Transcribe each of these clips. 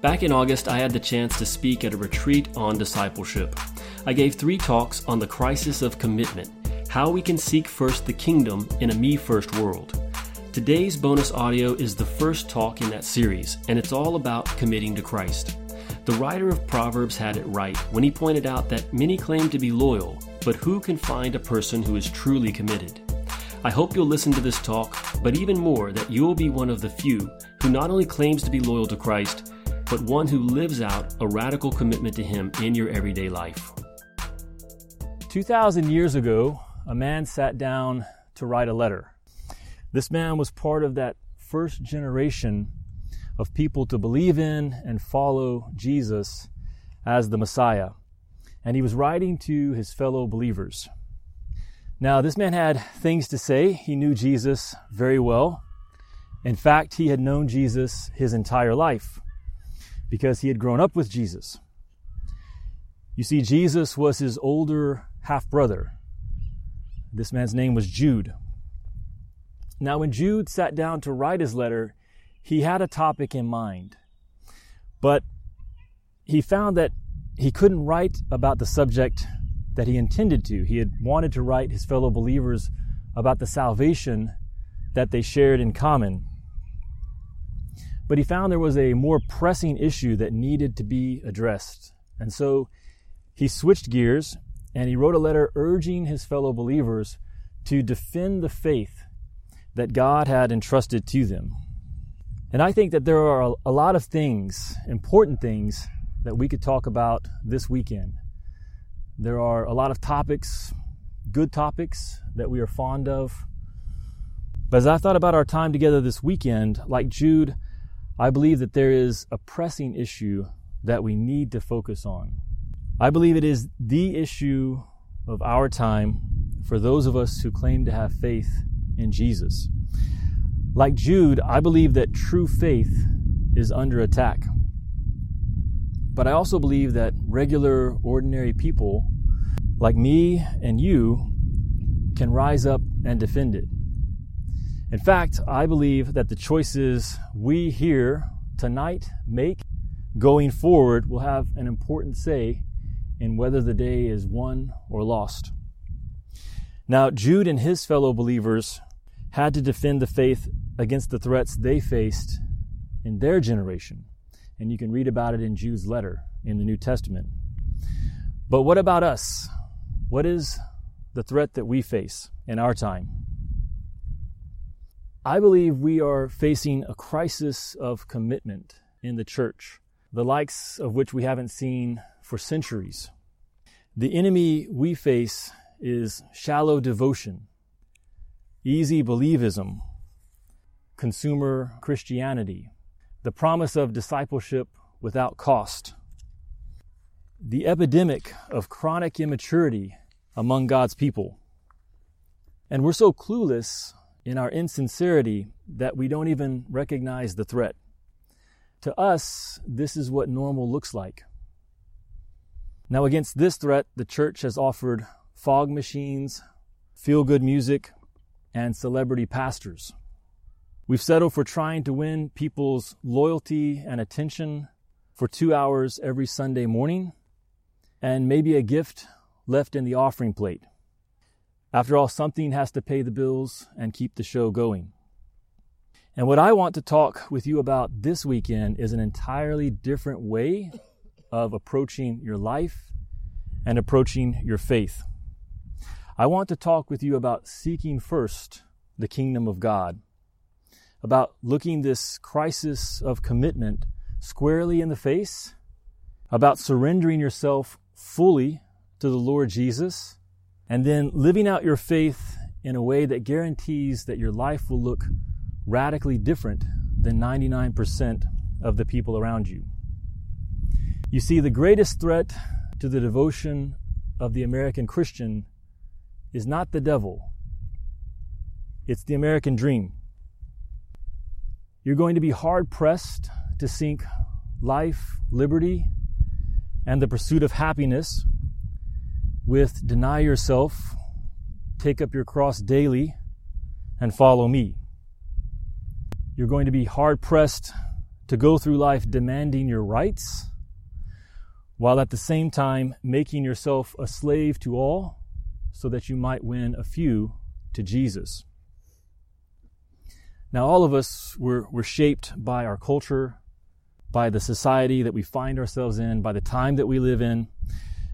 Back in August, I had the chance to speak at a retreat on discipleship. I gave three talks on the crisis of commitment, how we can seek first the kingdom in a me first world. Today's bonus audio is the first talk in that series, and it's all about committing to Christ. The writer of Proverbs had it right when he pointed out that many claim to be loyal, but who can find a person who is truly committed? I hope you'll listen to this talk, but even more, that you'll be one of the few who not only claims to be loyal to Christ, but one who lives out a radical commitment to Him in your everyday life. 2,000 years ago, a man sat down to write a letter. This man was part of that first generation of people to believe in and follow Jesus as the Messiah. And he was writing to his fellow believers. Now, this man had things to say. He knew Jesus very well. In fact, he had known Jesus his entire life because he had grown up with Jesus. You see, Jesus was his older half brother. This man's name was Jude. Now, when Jude sat down to write his letter, he had a topic in mind, but he found that he couldn't write about the subject that he intended to. He had wanted to write his fellow believers about the salvation that they shared in common. But he found there was a more pressing issue that needed to be addressed. And so he switched gears and he wrote a letter urging his fellow believers to defend the faith that God had entrusted to them. And I think that there are a lot of things, important things, that we could talk about this weekend. There are a lot of topics, good topics that we are fond of. But as I thought about our time together this weekend, like Jude, I believe that there is a pressing issue that we need to focus on. I believe it is the issue of our time for those of us who claim to have faith in Jesus. Like Jude, I believe that true faith is under attack. But I also believe that regular, ordinary people like me and you can rise up and defend it. In fact, I believe that the choices we here tonight make going forward will have an important say in whether the day is won or lost. Now, Jude and his fellow believers had to defend the faith against the threats they faced in their generation. And you can read about it in Jude's letter in the New Testament. But what about us? What is the threat that we face in our time? I believe we are facing a crisis of commitment in the church, the likes of which we haven't seen for centuries. The enemy we face is shallow devotion, easy believism, consumer Christianity, the promise of discipleship without cost, the epidemic of chronic immaturity among God's people. And we're so clueless in our insincerity that we don't even recognize the threat. To us, this is what normal looks like. Now, against this threat, the church has offered fog machines, feel good music, and celebrity pastors. We've settled for trying to win people's loyalty and attention for two hours every Sunday morning, and maybe a gift left in the offering plate. After all, something has to pay the bills and keep the show going. And what I want to talk with you about this weekend is an entirely different way of approaching your life and approaching your faith. I want to talk with you about seeking first the kingdom of God, about looking this crisis of commitment squarely in the face, about surrendering yourself fully to the Lord Jesus and then living out your faith in a way that guarantees that your life will look radically different than 99% of the people around you. You see, the greatest threat to the devotion of the American Christian is not the devil, it's the American dream. You're going to be hard pressed to sync life, liberty, and the pursuit of happiness with deny yourself, take up your cross daily, and follow me. You're going to be hard pressed to go through life demanding your rights, while at the same time making yourself a slave to all so that you might win a few to Jesus. Now, all of us were, were shaped by our culture, by the society that we find ourselves in, by the time that we live in,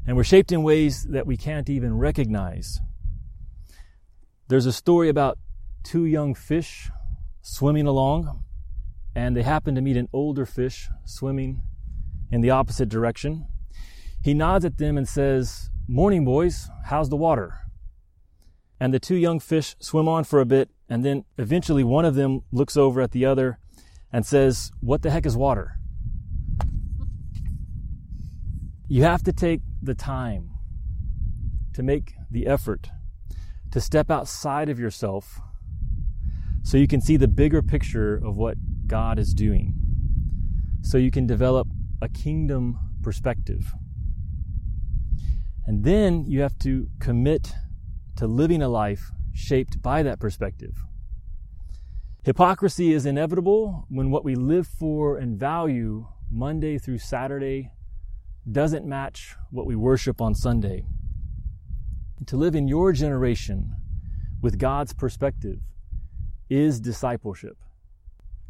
and we're shaped in ways that we can't even recognize. There's a story about two young fish swimming along, and they happen to meet an older fish swimming in the opposite direction. He nods at them and says, Morning, boys, how's the water? And the two young fish swim on for a bit, and then eventually one of them looks over at the other and says, What the heck is water? You have to take the time to make the effort to step outside of yourself so you can see the bigger picture of what God is doing. So you can develop a kingdom perspective. And then you have to commit to living a life shaped by that perspective. Hypocrisy is inevitable when what we live for and value Monday through Saturday doesn't match what we worship on Sunday. To live in your generation with God's perspective is discipleship,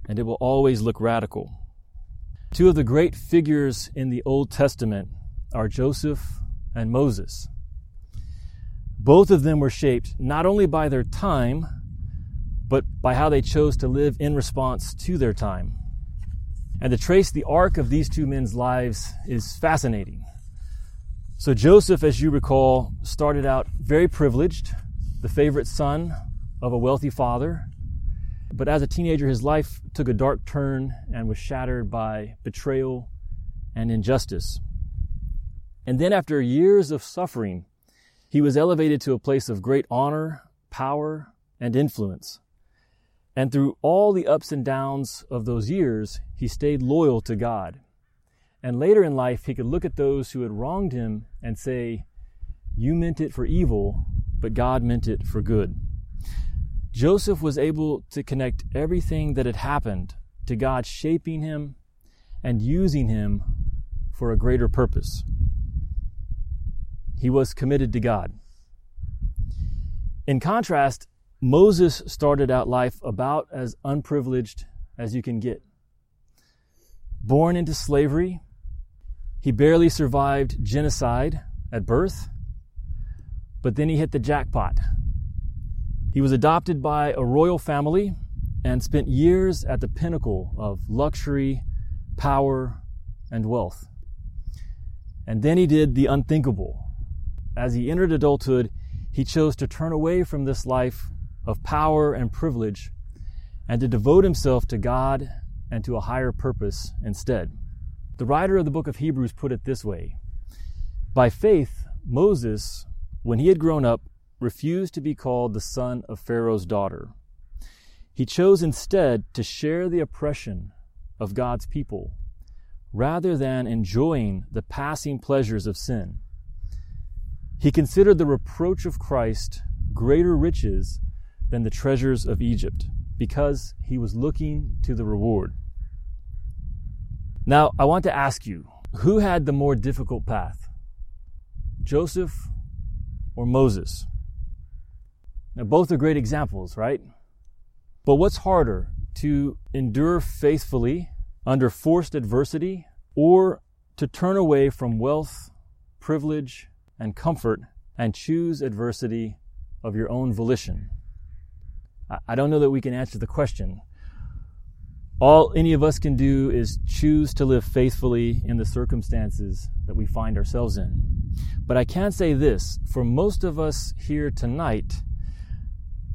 and it will always look radical. Two of the great figures in the Old Testament are Joseph and Moses. Both of them were shaped not only by their time, but by how they chose to live in response to their time. And to trace the arc of these two men's lives is fascinating. So, Joseph, as you recall, started out very privileged, the favorite son of a wealthy father. But as a teenager, his life took a dark turn and was shattered by betrayal and injustice. And then, after years of suffering, he was elevated to a place of great honor, power, and influence. And through all the ups and downs of those years, he stayed loyal to God. And later in life, he could look at those who had wronged him and say, You meant it for evil, but God meant it for good. Joseph was able to connect everything that had happened to God shaping him and using him for a greater purpose. He was committed to God. In contrast, Moses started out life about as unprivileged as you can get. Born into slavery, he barely survived genocide at birth, but then he hit the jackpot. He was adopted by a royal family and spent years at the pinnacle of luxury, power, and wealth. And then he did the unthinkable as he entered adulthood, he chose to turn away from this life of power and privilege and to devote himself to God and to a higher purpose instead. The writer of the book of Hebrews put it this way By faith, Moses, when he had grown up, refused to be called the son of Pharaoh's daughter. He chose instead to share the oppression of God's people rather than enjoying the passing pleasures of sin. He considered the reproach of Christ greater riches than the treasures of Egypt because he was looking to the reward. Now, I want to ask you who had the more difficult path? Joseph or Moses? Now, both are great examples, right? But what's harder, to endure faithfully under forced adversity or to turn away from wealth, privilege, and comfort and choose adversity of your own volition? I don't know that we can answer the question. All any of us can do is choose to live faithfully in the circumstances that we find ourselves in. But I can say this for most of us here tonight,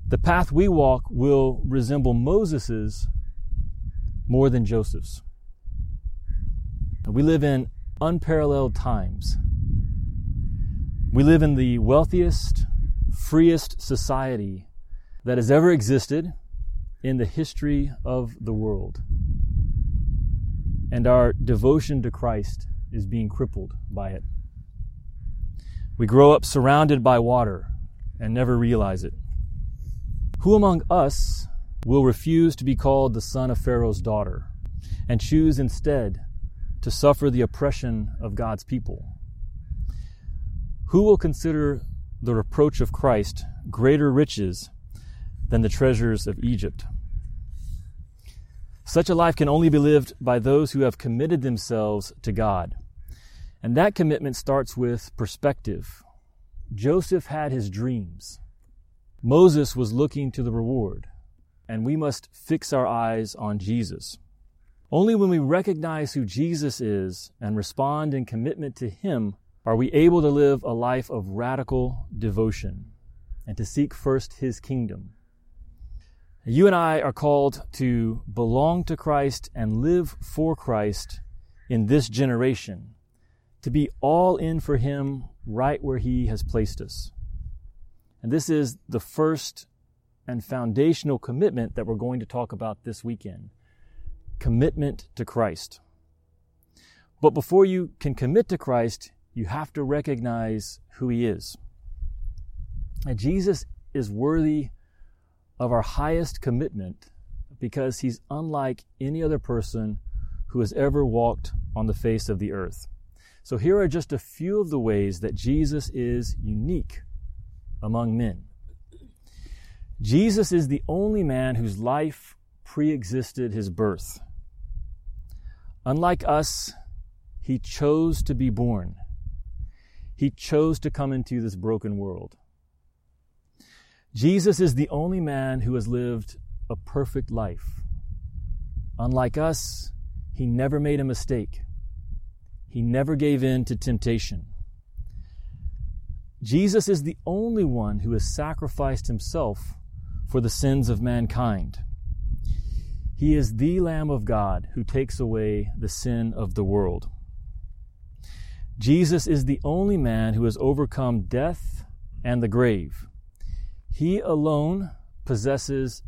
the path we walk will resemble Moses's more than Joseph's. We live in unparalleled times. We live in the wealthiest, freest society that has ever existed in the history of the world. And our devotion to Christ is being crippled by it. We grow up surrounded by water and never realize it. Who among us will refuse to be called the son of Pharaoh's daughter? and choose instead to suffer the oppression of God's people? Who will consider the reproach of Christ greater riches than the treasures of Egypt? Such a life can only be lived by those who have committed themselves to God. And that commitment starts with perspective. Joseph had his dreams. Moses was looking to the reward. And we must fix our eyes on Jesus. Only when we recognize who Jesus is and respond in commitment to Him are we able to live a life of radical devotion and to seek first His kingdom. You and I are called to belong to Christ and live for Christ in this generation, to be all in for Him right where He has placed us. And this is the first and foundational commitment that we're going to talk about this weekend commitment to Christ. But before you can commit to Christ, you have to recognize who He is. And Jesus is worthy of our highest commitment because He's unlike any other person who has ever walked on the face of the earth. So here are just a few of the ways that Jesus is unique among men. Jesus is the only man whose life pre existed his birth. Unlike us, he chose to be born. He chose to come into this broken world. Jesus is the only man who has lived a perfect life. Unlike us, he never made a mistake. He never gave in to temptation. Jesus is the only one who has sacrificed himself for the sins of mankind. He is the Lamb of God who takes away the sin of the world. Jesus is the only man who has overcome death and the grave. He alone possesses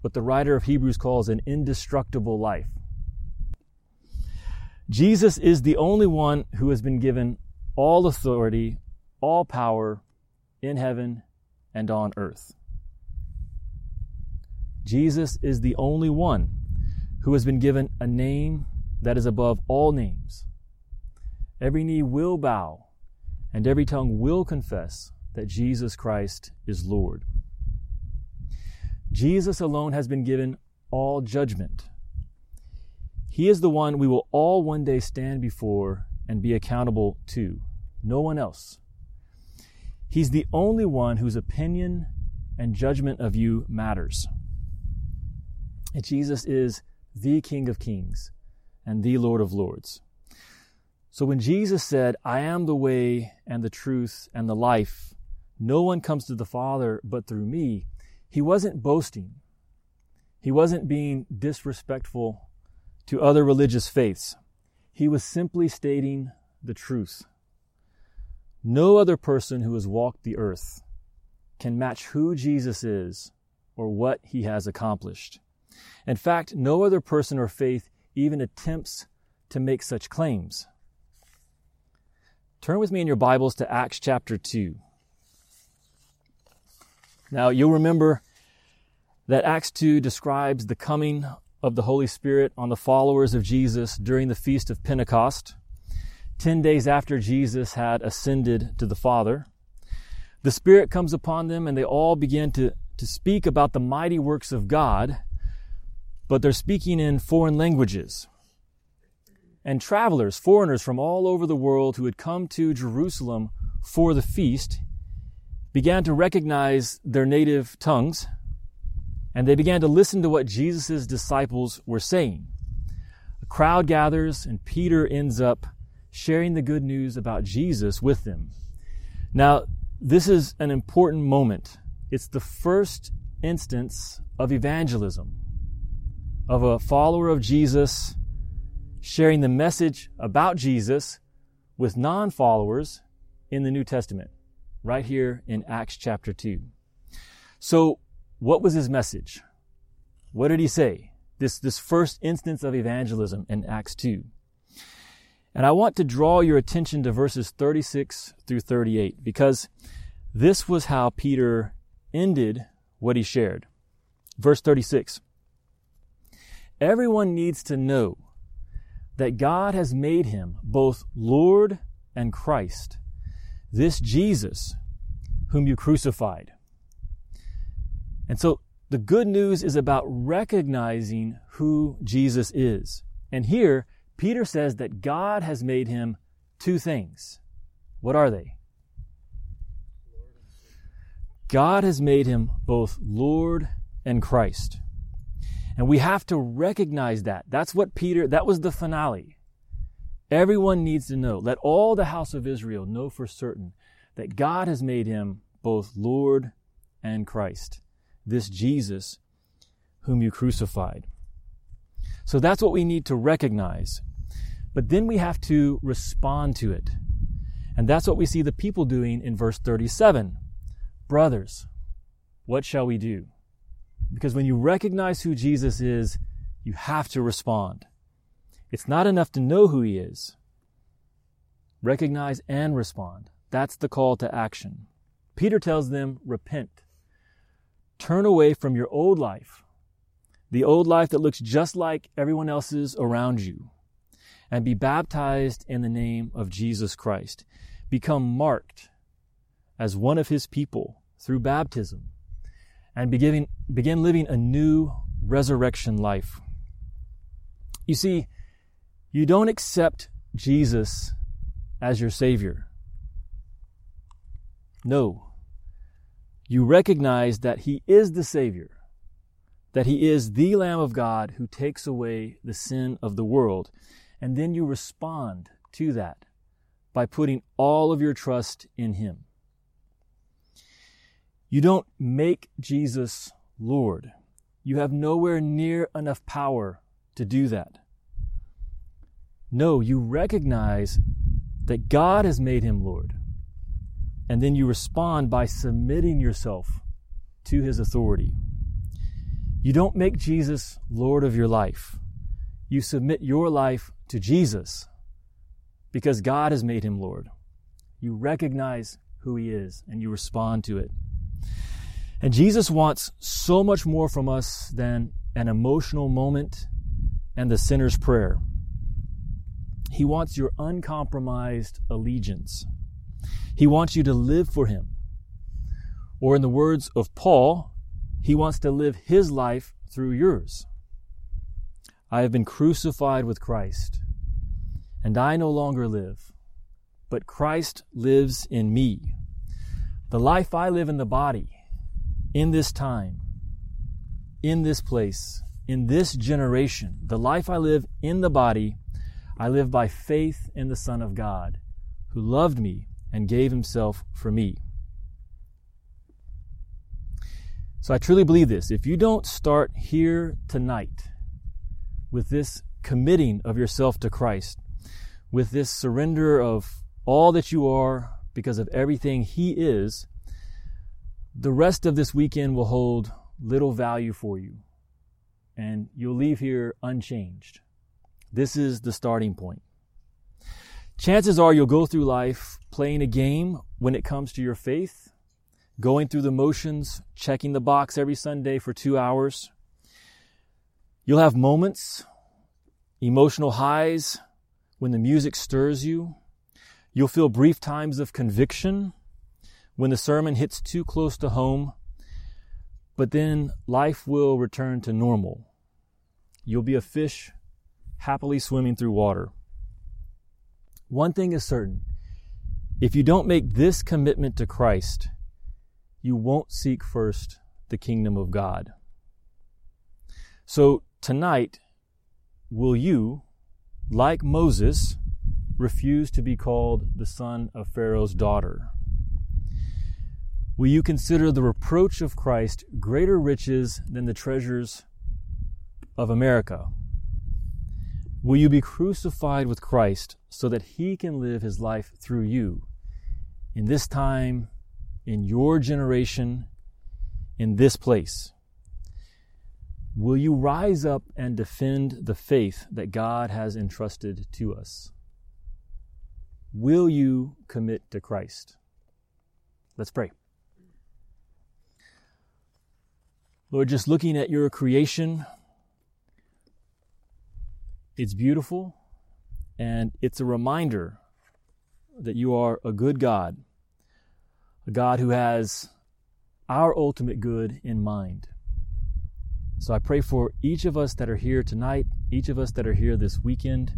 what the writer of Hebrews calls an indestructible life. Jesus is the only one who has been given all authority, all power in heaven and on earth. Jesus is the only one who has been given a name that is above all names. Every knee will bow and every tongue will confess that Jesus Christ is Lord. Jesus alone has been given all judgment. He is the one we will all one day stand before and be accountable to. No one else. He's the only one whose opinion and judgment of you matters. And Jesus is the King of Kings and the Lord of Lords. So when Jesus said, I am the way and the truth and the life, no one comes to the Father but through me, he wasn't boasting. He wasn't being disrespectful to other religious faiths. He was simply stating the truth. No other person who has walked the earth can match who Jesus is or what he has accomplished. In fact, no other person or faith even attempts to make such claims. Turn with me in your Bibles to Acts chapter 2. Now, you'll remember that Acts 2 describes the coming of the Holy Spirit on the followers of Jesus during the Feast of Pentecost, 10 days after Jesus had ascended to the Father. The Spirit comes upon them and they all begin to, to speak about the mighty works of God but they're speaking in foreign languages. And travelers, foreigners from all over the world who had come to Jerusalem for the feast, began to recognize their native tongues, and they began to listen to what Jesus' disciples were saying. A crowd gathers, and Peter ends up sharing the good news about Jesus with them. Now, this is an important moment. It's the first instance of evangelism of a follower of Jesus sharing the message about Jesus with non followers in the New Testament, right here in Acts chapter 2. So, what was his message? What did he say? This, this first instance of evangelism in Acts 2. And I want to draw your attention to verses 36 through 38 because this was how Peter ended what he shared. Verse 36 everyone needs to know that God has made him both Lord and Christ, this Jesus whom you crucified. And so the good news is about recognizing who Jesus is. And here, Peter says that God has made him two things. What are they? God has made him both Lord and Christ. And we have to recognize that. That's what Peter, that was the finale. Everyone needs to know. Let all the house of Israel know for certain that God has made him both Lord and Christ. This Jesus whom you crucified. So that's what we need to recognize. But then we have to respond to it. And that's what we see the people doing in verse 37. Brothers, what shall we do? Because when you recognize who Jesus is, you have to respond. It's not enough to know who he is. Recognize and respond. That's the call to action. Peter tells them, repent. Turn away from your old life, the old life that looks just like everyone else's around you, and be baptized in the name of Jesus Christ. Become marked as one of his people through baptism and begin, begin living a new resurrection life. You see, you don't accept Jesus as your Savior. No. You recognize that He is the Savior, that He is the Lamb of God who takes away the sin of the world, and then you respond to that by putting all of your trust in Him. You don't make Jesus Lord. You have nowhere near enough power to do that. No, you recognize that God has made him Lord. And then you respond by submitting yourself to his authority. You don't make Jesus Lord of your life. You submit your life to Jesus because God has made him Lord. You recognize who he is and you respond to it. And Jesus wants so much more from us than an emotional moment and the sinner's prayer. He wants your uncompromised allegiance. He wants you to live for Him. Or, in the words of Paul, He wants to live His life through yours. I have been crucified with Christ, and I no longer live, but Christ lives in me. The life I live in the body, in this time, in this place, in this generation, the life I live in the body, I live by faith in the Son of God, who loved me and gave himself for me. So I truly believe this. If you don't start here tonight with this committing of yourself to Christ, with this surrender of all that you are because of everything He is, the rest of this weekend will hold little value for you, and you'll leave here unchanged. This is the starting point. Chances are you'll go through life playing a game when it comes to your faith, going through the motions, checking the box every Sunday for two hours. You'll have moments, emotional highs when the music stirs you. You'll feel brief times of conviction when the sermon hits too close to home, but then life will return to normal. You'll be a fish happily swimming through water. One thing is certain if you don't make this commitment to Christ, you won't seek first the kingdom of God. So tonight, will you, like Moses, refuse to be called the son of Pharaoh's daughter? Will you consider the reproach of Christ greater riches than the treasures of America? Will you be crucified with Christ so that he can live his life through you in this time, in your generation, in this place? Will you rise up and defend the faith that God has entrusted to us? Will you commit to Christ? Let's pray. Lord, just looking at your creation, It's beautiful, and it's a reminder that you are a good God, a God who has our ultimate good in mind. So I pray for each of us that are here tonight, each of us that are here this weekend,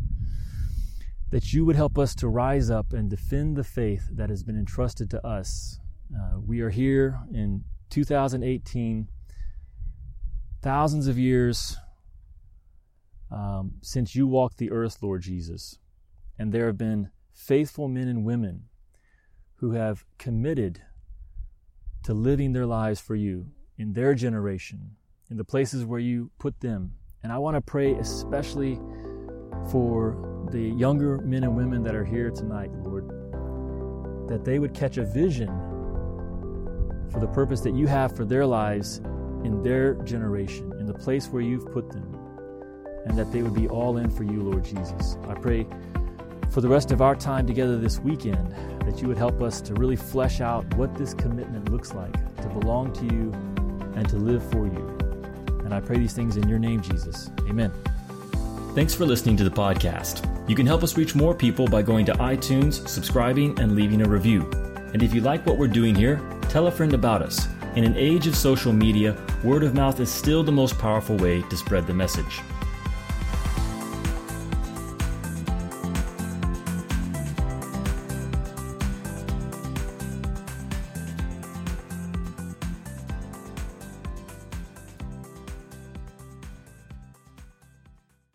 that you would help us to rise up and defend the faith that has been entrusted to us. Uh, we are here in 2018, thousands of years um, since you walked the earth, Lord Jesus. And there have been faithful men and women who have committed to living their lives for you in their generation, in the places where you put them. And I want to pray especially for the younger men and women that are here tonight, Lord, that they would catch a vision for the purpose that you have for their lives in their generation, in the place where you've put them, and that they would be all in for you, Lord Jesus. I pray for the rest of our time together this weekend that you would help us to really flesh out what this commitment looks like to belong to you and to live for you. And I pray these things in your name, Jesus. Amen. Thanks for listening to the podcast. You can help us reach more people by going to iTunes, subscribing, and leaving a review. And if you like what we're doing here, tell a friend about us. In an age of social media, word of mouth is still the most powerful way to spread the message.